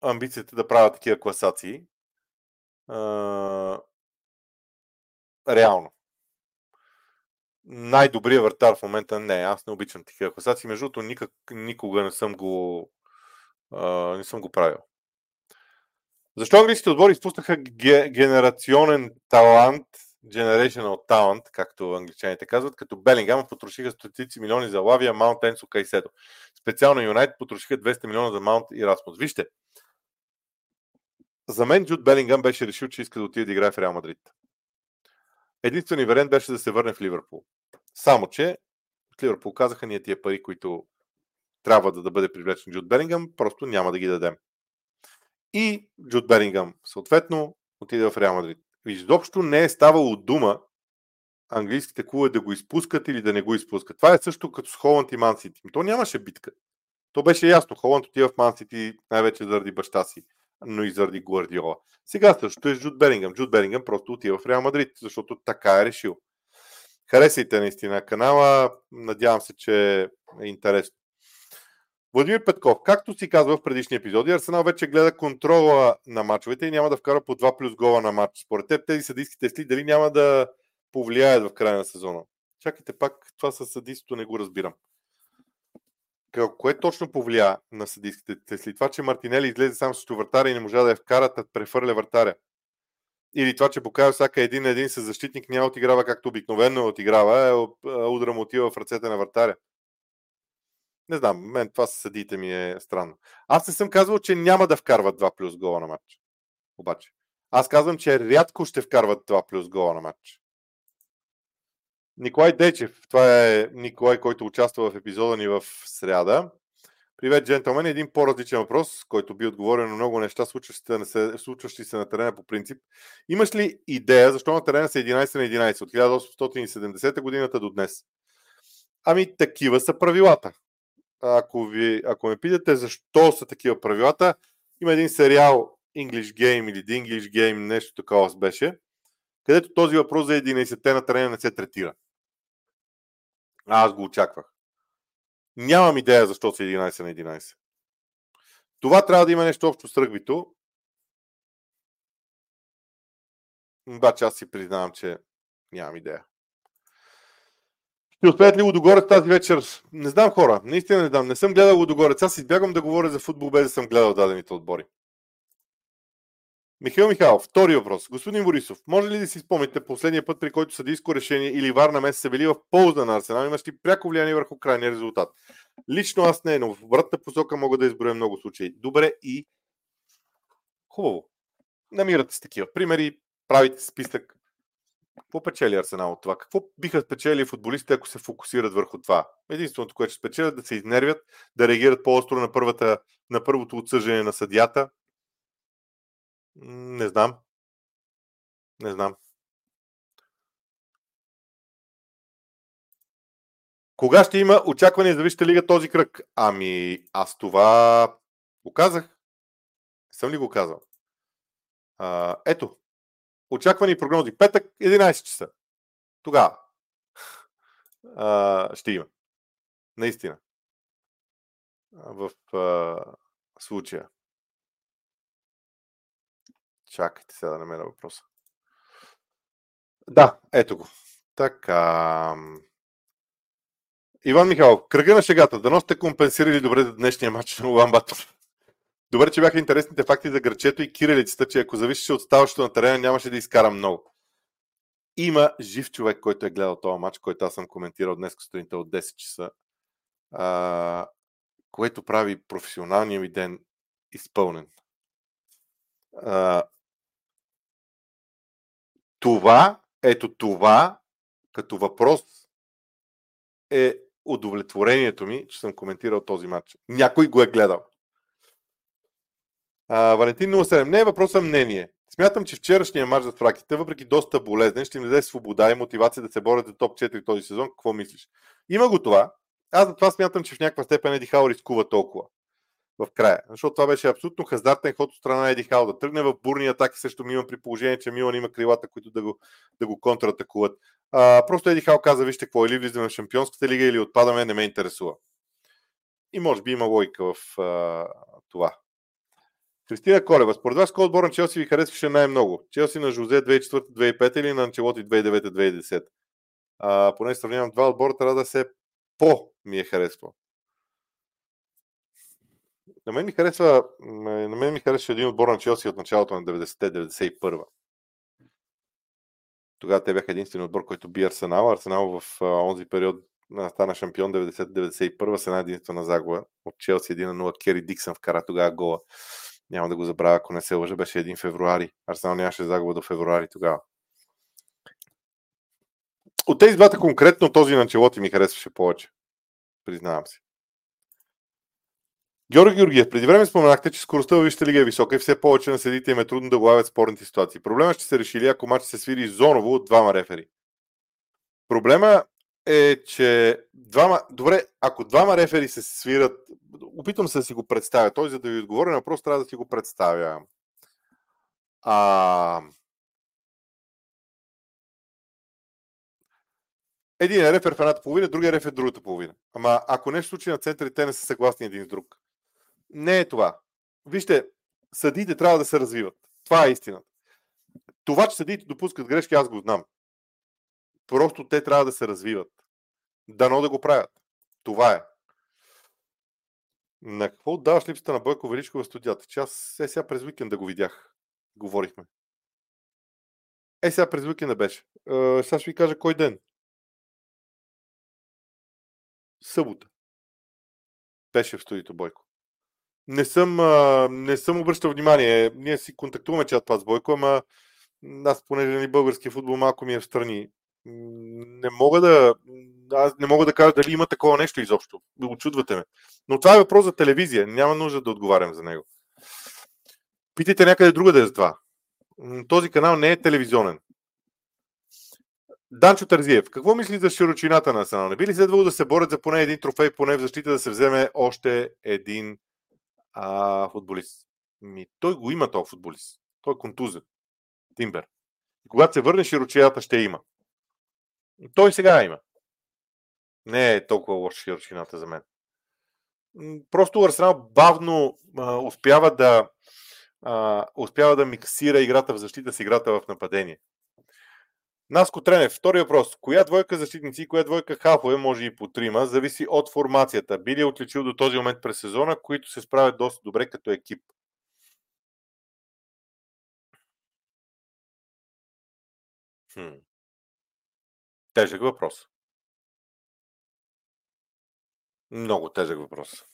амбицията да правя такива класации. А, реално. Най-добрият вратар в момента не. Аз не обичам такива класации. Между другото, никак, никога не съм го а, не съм го правил. Защо английските отбори изпуснаха ге, генерационен талант, generational talent, както англичаните казват, като Белингам потрошиха стотици милиони за Лавия, Маунт Енсо, Кайседо. Специално Юнайт потрошиха 200 милиона за Маунт и Расмус. Вижте, за мен Джуд Белингам беше решил, че иска да отиде да играе в Реал Мадрид. Единственият вариант беше да се върне в Ливърпул. Само, че в Ливърпул казаха ние тия пари, които трябва да, да бъде привлечен Джуд Белингъм, просто няма да ги дадем. И Джуд Белингъм, съответно, отиде в Реал Мадрид. Изобщо не е ставало дума английските клубове да го изпускат или да не го изпускат. Това е също като с Холанд и Ман Сити. То нямаше битка. То беше ясно. Холанд отива в Ман Сити най-вече заради баща си, но и заради Гвардиола. Сега също е с Джуд Белингъм. Джуд Белингъм просто отива в Реал Мадрид, защото така е решил. Харесайте наистина канала. Надявам се, че е интересно. Владимир Петков, както си казва в предишни епизоди, Арсенал вече гледа контрола на мачовете и няма да вкара по 2 плюс гола на матч. Според теб тези съдийски тесли дали няма да повлияят в края на сезона? Чакайте пак, това със съдийството не го разбирам. Кое точно повлия на съдийските тесли? Това, че Мартинели излезе сам с вратаря и не можа да я вкара, да префърля вратаря. Или това, че покажа всяка един на един с защитник няма отиграва както обикновено отиграва, е, удара му отива в ръцете на вратаря. Не знам, мен това с съдиите ми е странно. Аз не съм казвал, че няма да вкарват 2 плюс гола на матч. Обаче. Аз казвам, че рядко ще вкарват 2 плюс гола на матч. Николай Дечев, това е Николай, който участва в епизода ни в сряда. Привет, джентълмен. Един по-различен въпрос, който би отговорен на много неща, случващи се, случващи се на терена по принцип. Имаш ли идея защо на терена са 11 на 11 от 1870 годината до днес? Ами, такива са правилата. Ако, ви, ако ме питате защо са такива правилата, има един сериал English Game или The English Game, нещо такова беше, където този въпрос за 11-те на терена не се третира. Аз го очаквах. Нямам идея защо са 11 на 11. Това трябва да има нещо общо с ръгбито. Обаче аз си признавам, че нямам идея. Ще успеят ли Лудогорец тази вечер? Не знам хора. Наистина не знам. Не съм гледал Лудогорец. Аз избягвам да говоря за футбол, без да съм гледал дадените отбори. Михаил Михайлов, втори въпрос. Господин Борисов, може ли да си спомните последния път, при който съдийско решение или вар на месец се били в полза на Арсенал, имаш ли пряко влияние върху крайния резултат? Лично аз не, но в обратната посока мога да изброя много случаи. Добре и хубаво. Намирате с такива примери, правите списък. Какво печели Арсенал от това? Какво биха спечели футболистите, ако се фокусират върху това? Единственото, което ще спечелят, да се изнервят, да реагират по-остро на, първата, на първото отсъждане на съдята, не знам. Не знам. Кога ще има очакване за Висшата лига този кръг? Ами, аз това го казах. Съм ли го казал? А, ето. Очаквани прогнози. Петък, 11 часа. Тогава. А, ще има. Наистина. В а, случая. Чакайте сега да намеря въпроса. Да, ето го. Така. Иван Михайлов, кръга на шегата. Дано сте компенсирали добре за днешния матч на Улан Батор. Добре, че бяха интересните факти за гърчето и кирилицата, че ако зависеше от ставащото на терена, нямаше да изкара много. Има жив човек, който е гледал този матч, който аз съм коментирал днес сутринта от 10 часа, а, което прави професионалния ми ден изпълнен. А, това, ето това, като въпрос е удовлетворението ми, че съм коментирал този матч. Някой го е гледал. А, Валентин 07. Не е въпросът мнение. Смятам, че вчерашния матч за фраките, въпреки доста болезнен, ще им даде свобода и мотивация да се борят за топ 4 този сезон. Какво мислиш? Има го това. Аз за това смятам, че в някаква степен Еди Хау рискува толкова в края. Защото това беше абсолютно хазартен ход от страна на Еди Хал да тръгне в бурни атаки срещу Милан при положение, че Милан има крилата, които да го, да го контратакуват. А, просто Еди Хал каза, вижте какво, или влизаме в Шампионската лига, или отпадаме, не ме интересува. И може би има логика в а, това. Кристина Колева, според вас кой отбор на Челси ви харесваше най-много? Челси на Жозе 2004-2005 или на Анчелоти 2009-2010? А, поне сравнявам два отбора, трябва да се по ми е харесва. На мен ми харесва, на мен ми харесва един отбор на Челси от началото на 90-91. Тогава те бяха единствен отбор, който би Арсенал. Арсенал в онзи период стана шампион 90-91 с една единствена загуба от Челси 1 на 0. Кери Диксън вкара тогава гола. Няма да го забравя, ако не се лъжа, беше един февруари. Арсенал нямаше загуба до февруари тогава. От тези двата конкретно този на Челоти ми харесваше повече. Признавам си. Георги Георгиев, преди време споменахте, че скоростта във Висшата лига е висока и все повече на седите им е трудно да лавят спорните ситуации. Проблема ще се решили, ако матч се свири зоново от двама рефери. Проблема е, че двама... Добре, ако двама рефери се свират, опитвам се да си го представя. Той, за да ви отговоря на въпрос, трябва да си го представя. А... един е рефер в едната половина, другия рефер в другата половина. Ама ако нещо случи на центъра, те не са съгласни един с друг. Не е това. Вижте, съдиите трябва да се развиват. Това е истината. Това, че съдиите допускат грешки, аз го знам. Просто те трябва да се развиват. Дано да го правят. Това е. На какво отдаваш липсата на Бойко Величко в студията? Че аз е сега през уикенда го видях. Говорихме. Е, сега през уикенда беше. Е, сега ще ви кажа кой ден. Събота. Беше в студиото Бойко. Не съм, не съм обръщал внимание. Ние си контактуваме чат с Бойко, ама аз, понеже ни български футбол малко ми е в страни, не мога да, аз не мога да кажа дали има такова нещо изобщо. Очудвате ме. Но това е въпрос за телевизия. Няма нужда да отговарям за него. Питайте някъде друга да за това. Този канал не е телевизионен. Данчо Тързиев, какво мисли за широчината на Арсенал? Не би ли следвало да се борят за поне един трофей, поне в защита да се вземе още един а, футболист? Ми, той го има този футболист. Той е контузен. Тимбер. И когато се върне широчината, ще има. Той сега има. Не е толкова лоша широчината за мен. Просто Арсенал бавно а, успява да а, успява да миксира играта в защита с играта в нападение. Наско Тренев, втори въпрос. Коя двойка защитници и коя двойка хафове, може и по трима, зависи от формацията. Би ли отличил до този момент през сезона, които се справят доста добре като екип? Хм. Тежък въпрос. Много тежък въпрос.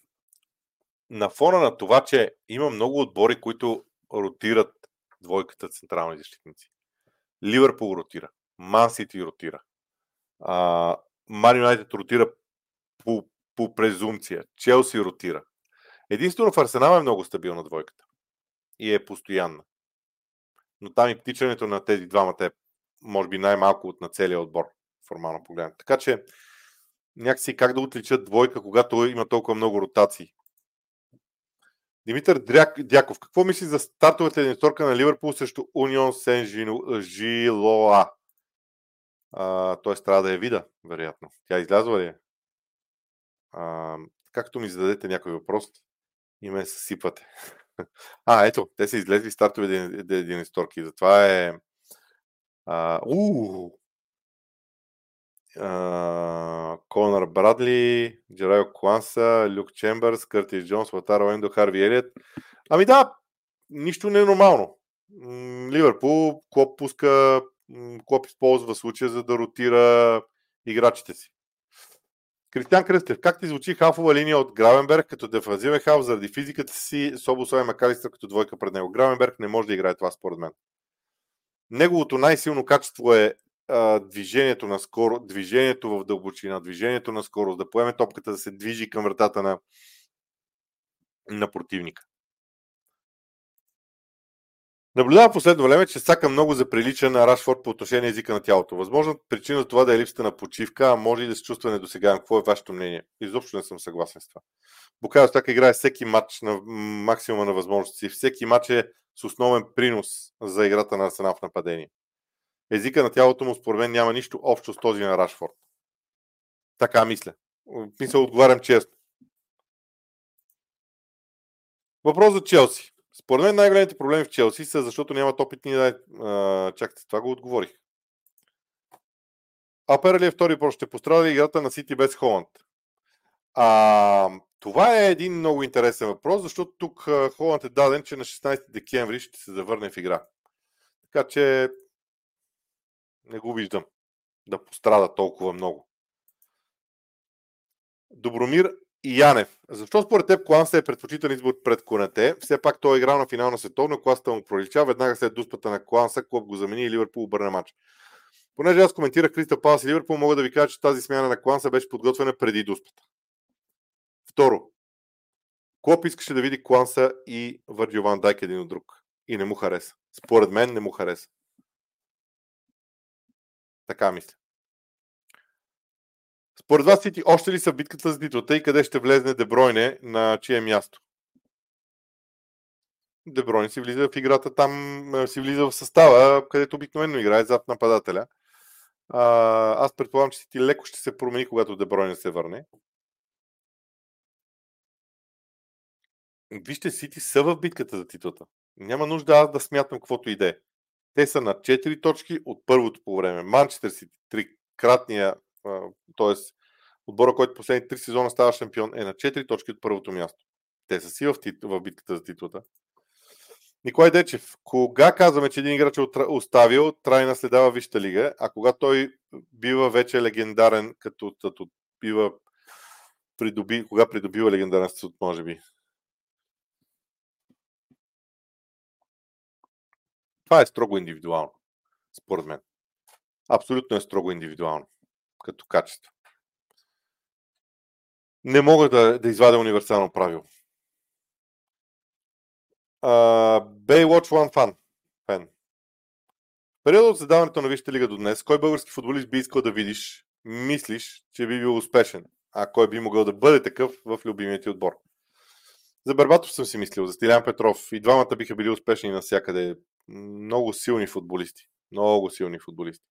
На фона на това, че има много отбори, които ротират двойката централни защитници. Ливърпул ротира. Ман Сити ротира. Ман Юнайтед ротира по, по презумция. Челси ротира. Единствено в Арсенал е много стабилна двойката. И е постоянна. Но там и птичането на тези двамата е може би най-малко от на целия отбор, формално погледнато. Така че някакси как да отличат двойка, когато има толкова много ротации. Димитър Дряк, Дяков, какво мисли за стартовата единсторка на Ливърпул срещу Унион Сен Жилоа? Т.е. трябва да я вида, вероятно. Тя излязва ли е? Както ми зададете някой въпрос и ме съсипвате. а, ето, те са излезли стартове единсторки. Затова е... А, уу, Конър Брадли, Джерайо Кланса, Люк Чембърс, Къртис Джонс, Латаро Ендо, Харви Елият. Ами да, нищо не е нормално. Ливърпул, Клоп пуска, Клоп използва случая за да ротира играчите си. Кристиан Кръстев, как ти звучи хафова линия от Гравенберг като дефанзивен хаф заради физиката си, Собосой и Макалистър като двойка пред него? Гравенберг не може да играе това според мен. Неговото най-силно качество е движението на скоро, движението в дълбочина, движението на скорост, да поеме топката да се движи към вратата на, на противника. Наблюдава последно време, че Сака много заприлича на Рашфорд по отношение езика на тялото. Възможно причина за това да е липсата на почивка, а може и да се чувства недосегаем. Какво е вашето мнение? Изобщо не съм съгласен с това. Букайо Сака играе всеки матч на максимума на възможности. Всеки матч е с основен принос за играта на Арсенал в нападение езика на тялото му според мен няма нищо общо с този на Рашфорд. Така мисля. Мисля, отговарям честно. Въпрос за Челси. Според мен най-големите проблеми в Челси са защото нямат опитни да... Чакайте, това го отговорих. Апера ли е втори по ще пострада играта на Сити без Холанд? А, това е един много интересен въпрос, защото тук Холанд е даден, че на 16 декември ще се завърне в игра. Така че не го виждам да пострада толкова много. Добромир и Янев. Защо според теб Кланса е предпочитан избор пред Конете? Все пак той е играл на финал на световно, класата му пролича, веднага след дуспата на Кланса, клуб го замени и Ливърпул обърна матч. Понеже аз коментирах Кристал Палас и Ливърпул, мога да ви кажа, че тази смяна на Кланса беше подготвена преди дуспата. Второ, Клоп искаше да види Кланса и Върджио Ван Дайк един от друг. И не му хареса. Според мен не му хареса. Така мисля. Според вас Сити още ли са в битката за титлата и къде ще влезне Дебройне на чие място? Дебройне си влиза в играта там, си влиза в състава, където обикновено играе зад нападателя. А, аз предполагам, че ти леко ще се промени, когато Дебройне се върне. Вижте, Сити са в битката за титлата. Няма нужда аз да смятам каквото и да е. Те са на 4 точки от първото по време. Манчестър Сити, трикратния, т.е. отбора, който последните 3 сезона става шампион, е на 4 точки от първото място. Те са си в, тит... в битката за титлата. Николай Дечев, кога казваме, че един играч е оставил трайна следа във Висшата лига, а кога той бива вече легендарен, като, като бива придоби, кога придобива легендарен статут, може би? Това е строго индивидуално, според мен. Абсолютно е строго индивидуално, като качество. Не мога да, да извадя универсално правило. Uh, Baywatch One Fan. Fan. В периода от създаването на Висшата лига до днес, кой български футболист би искал да видиш, мислиш, че би бил успешен, а кой би могъл да бъде такъв в любимия ти отбор? За Барбатов съм си мислил, за Стилян Петров. И двамата биха били успешни навсякъде. Много силни футболисти. Много силни футболисти.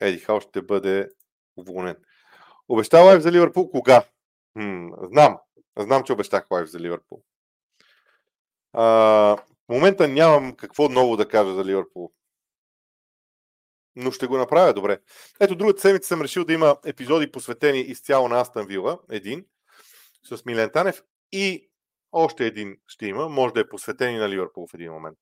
Еди Хал ще бъде уволнен. Обещава за Ливърпул кога? Хм, знам. Знам, че обещах лайв за Ливърпул. А, в момента нямам какво ново да кажа за Ливърпул. Но ще го направя добре. Ето, другата седмица съм решил да има епизоди посветени изцяло на Астан Вила. Един. С Милен Танев. И още един ще има. Може да е посветен и на Ливърпул в един момент.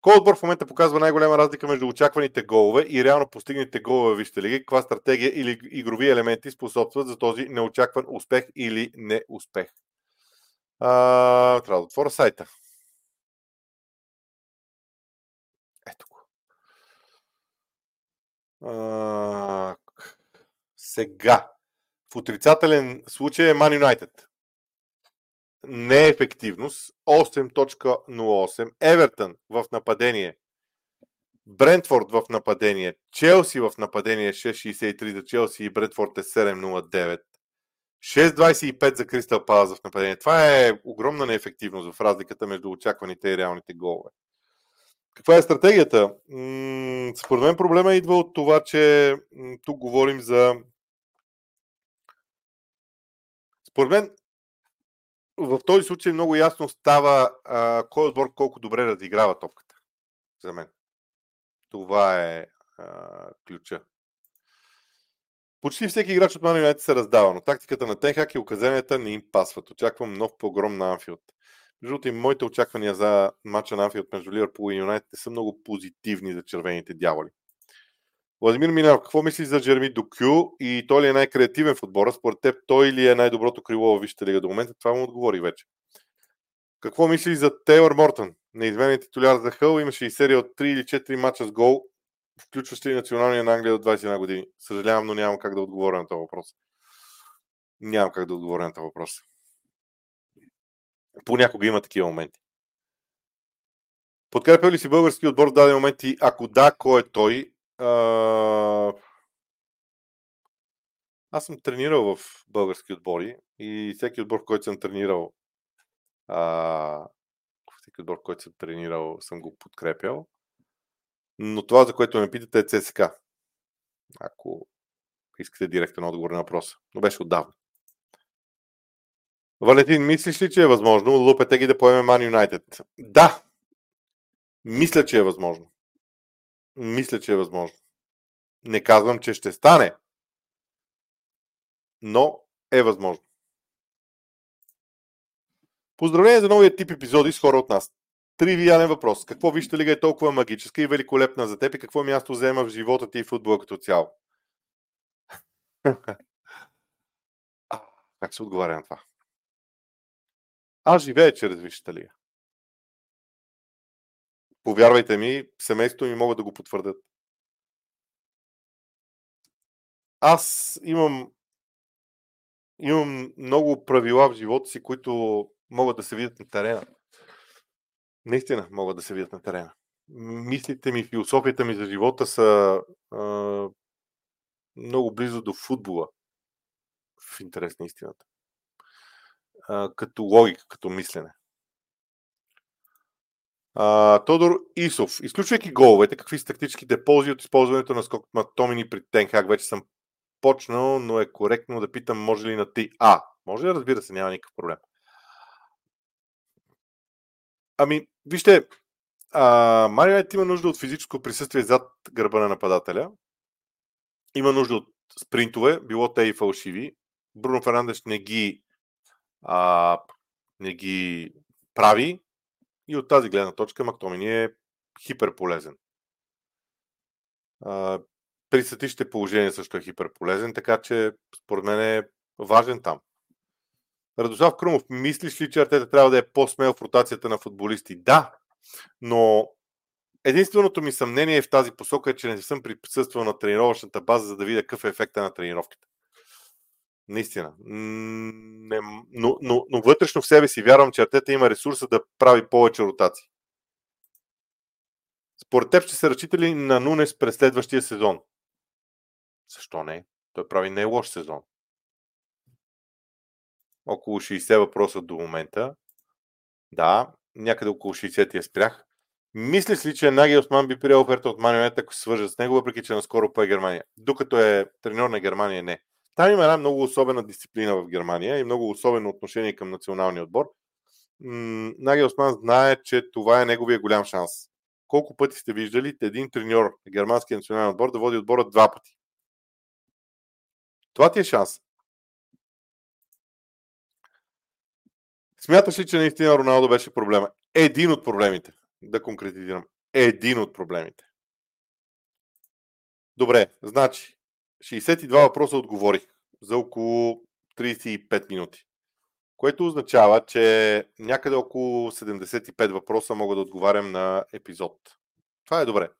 Кой отбор в момента показва най-голяма разлика между очакваните голове и реално постигнатите голове в Висшата лига? Каква стратегия или игрови елементи способстват за този неочакван успех или неуспех? А, трябва да отворя сайта. Ето го. А, сега. В отрицателен случай е Man United неефективност 8.08, Евертън в нападение, Брентфорд в нападение, Челси в нападение 6.63 за Челси и Брентфорд е 7.09. 6.25 за Кристал Палас в нападение. Това е огромна неефективност в разликата между очакваните и реалните голове. Каква е стратегията? според мен проблема идва от това, че тук говорим за. Според мен в този случай много ясно става а, кой отбор колко добре разиграва топката. За мен. Това е а, ключа. Почти всеки играч от Man се раздава, но тактиката на Тенхак и указанията не им пасват. Очаквам нов погром на Анфилд. Между другото, моите очаквания за матча на Анфилд между Ливърпул и Юнайтед са много позитивни за червените дяволи. Владимир Минал, какво мислиш за Джерми Докю и той ли е най-креативен в отбора? Според теб той ли е най-доброто крило в Висшата лига до момента? Това му отговори вече. Какво мислиш за Тейлор Мортън? Неизменен титуляр за Хъл имаше и серия от 3 или 4 мача с гол, включващи и националния на Англия от 21 години. Съжалявам, но нямам как да отговоря на този въпрос. Нямам как да отговоря на този въпрос. Понякога има такива моменти. Подкрепя ли си български отбор в даден момент и ако да, кой е той? Аз съм тренирал в български отбори и всеки отбор, който съм тренирал, а... всеки отбор, който съм тренирал, съм го подкрепял. Но това, за което ме питате, е ЦСК. Ако искате директен отговор на въпроса. Но беше отдавна. Валентин, мислиш ли, че е възможно Лупетеги да поеме Ман Юнайтед? Да! Мисля, че е възможно. Мисля, че е възможно. Не казвам, че ще стане, но е възможно. Поздравление за новия тип епизоди с хора от нас. Тривиален въпрос. Какво вижте лига е толкова магическа и великолепна за теб и какво място взема в живота ти и футбола като цяло? как се отговаря на това? Аз живея чрез Висшата лига. Повярвайте ми, семейството ми могат да го потвърдят. Аз имам имам много правила в живота си, които могат да се видят на терена. Наистина могат да се видят на терена. Мислите ми, философията ми за живота са а, много близо до футбола. В интерес на истината. А, като логика, като мислене. А, Тодор Исов. Изключвайки головете, какви са тактическите ползи от използването на скок Томини при Тенхак? Вече съм почнал, но е коректно да питам, може ли на ти? А, може ли? Разбира се, няма никакъв проблем. Ами, вижте, Марио има нужда от физическо присъствие зад гърба на нападателя. Има нужда от спринтове, било те и фалшиви. Бруно Фернандеш не ги, а, не ги прави и от тази гледна точка Мактомини е хиперполезен. При сатище положение също е хиперполезен, така че според мен е важен там. Радослав Крумов, мислиш ли, че Артета трябва да е по-смел в ротацията на футболисти? Да, но единственото ми съмнение в тази посока е, че не съм присъствал на тренировъчната база, за да видя какъв е ефекта на тренировките. Наистина. Не, но, но, но вътрешно в себе си вярвам, че Артета има ресурса да прави повече ротации. Според теб ще се разчита ли на Нунес през следващия сезон? Защо не? Той прави не лош сезон. Около 60 въпроса до момента. Да, някъде около 60 я спрях. Мислиш ли, че Наги Осман би приел оферта от Мани ако се свържа с него, въпреки че наскоро по е Германия? Докато е треньор на Германия, не. Там има една много особена дисциплина в Германия и много особено отношение към националния отбор. Наги Осман знае, че това е неговия голям шанс. Колко пъти сте виждали един треньор на германския национален отбор да води отбора два пъти? Това ти е шанс. Смяташ ли, че наистина Роналдо беше проблема? Един от проблемите. Да конкретизирам. Един от проблемите. Добре, значи 62 въпроса отговорих за около 35 минути. Което означава, че някъде около 75 въпроса мога да отговарям на епизод. Това е добре.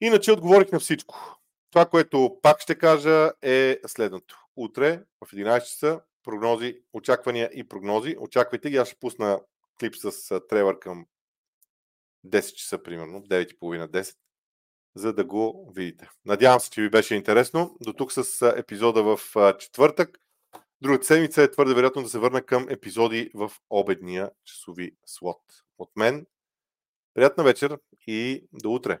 Иначе отговорих на всичко. Това, което пак ще кажа е следното. Утре в 11 часа прогнози, очаквания и прогнози. Очаквайте ги. Аз ще пусна клип с Тревър към 10 часа, примерно, 9.30-10, за да го видите. Надявам се, че ви беше интересно. До тук с епизода в четвъртък. Другата седмица е твърде вероятно да се върна към епизоди в обедния часови слот. От мен, приятна вечер и до утре!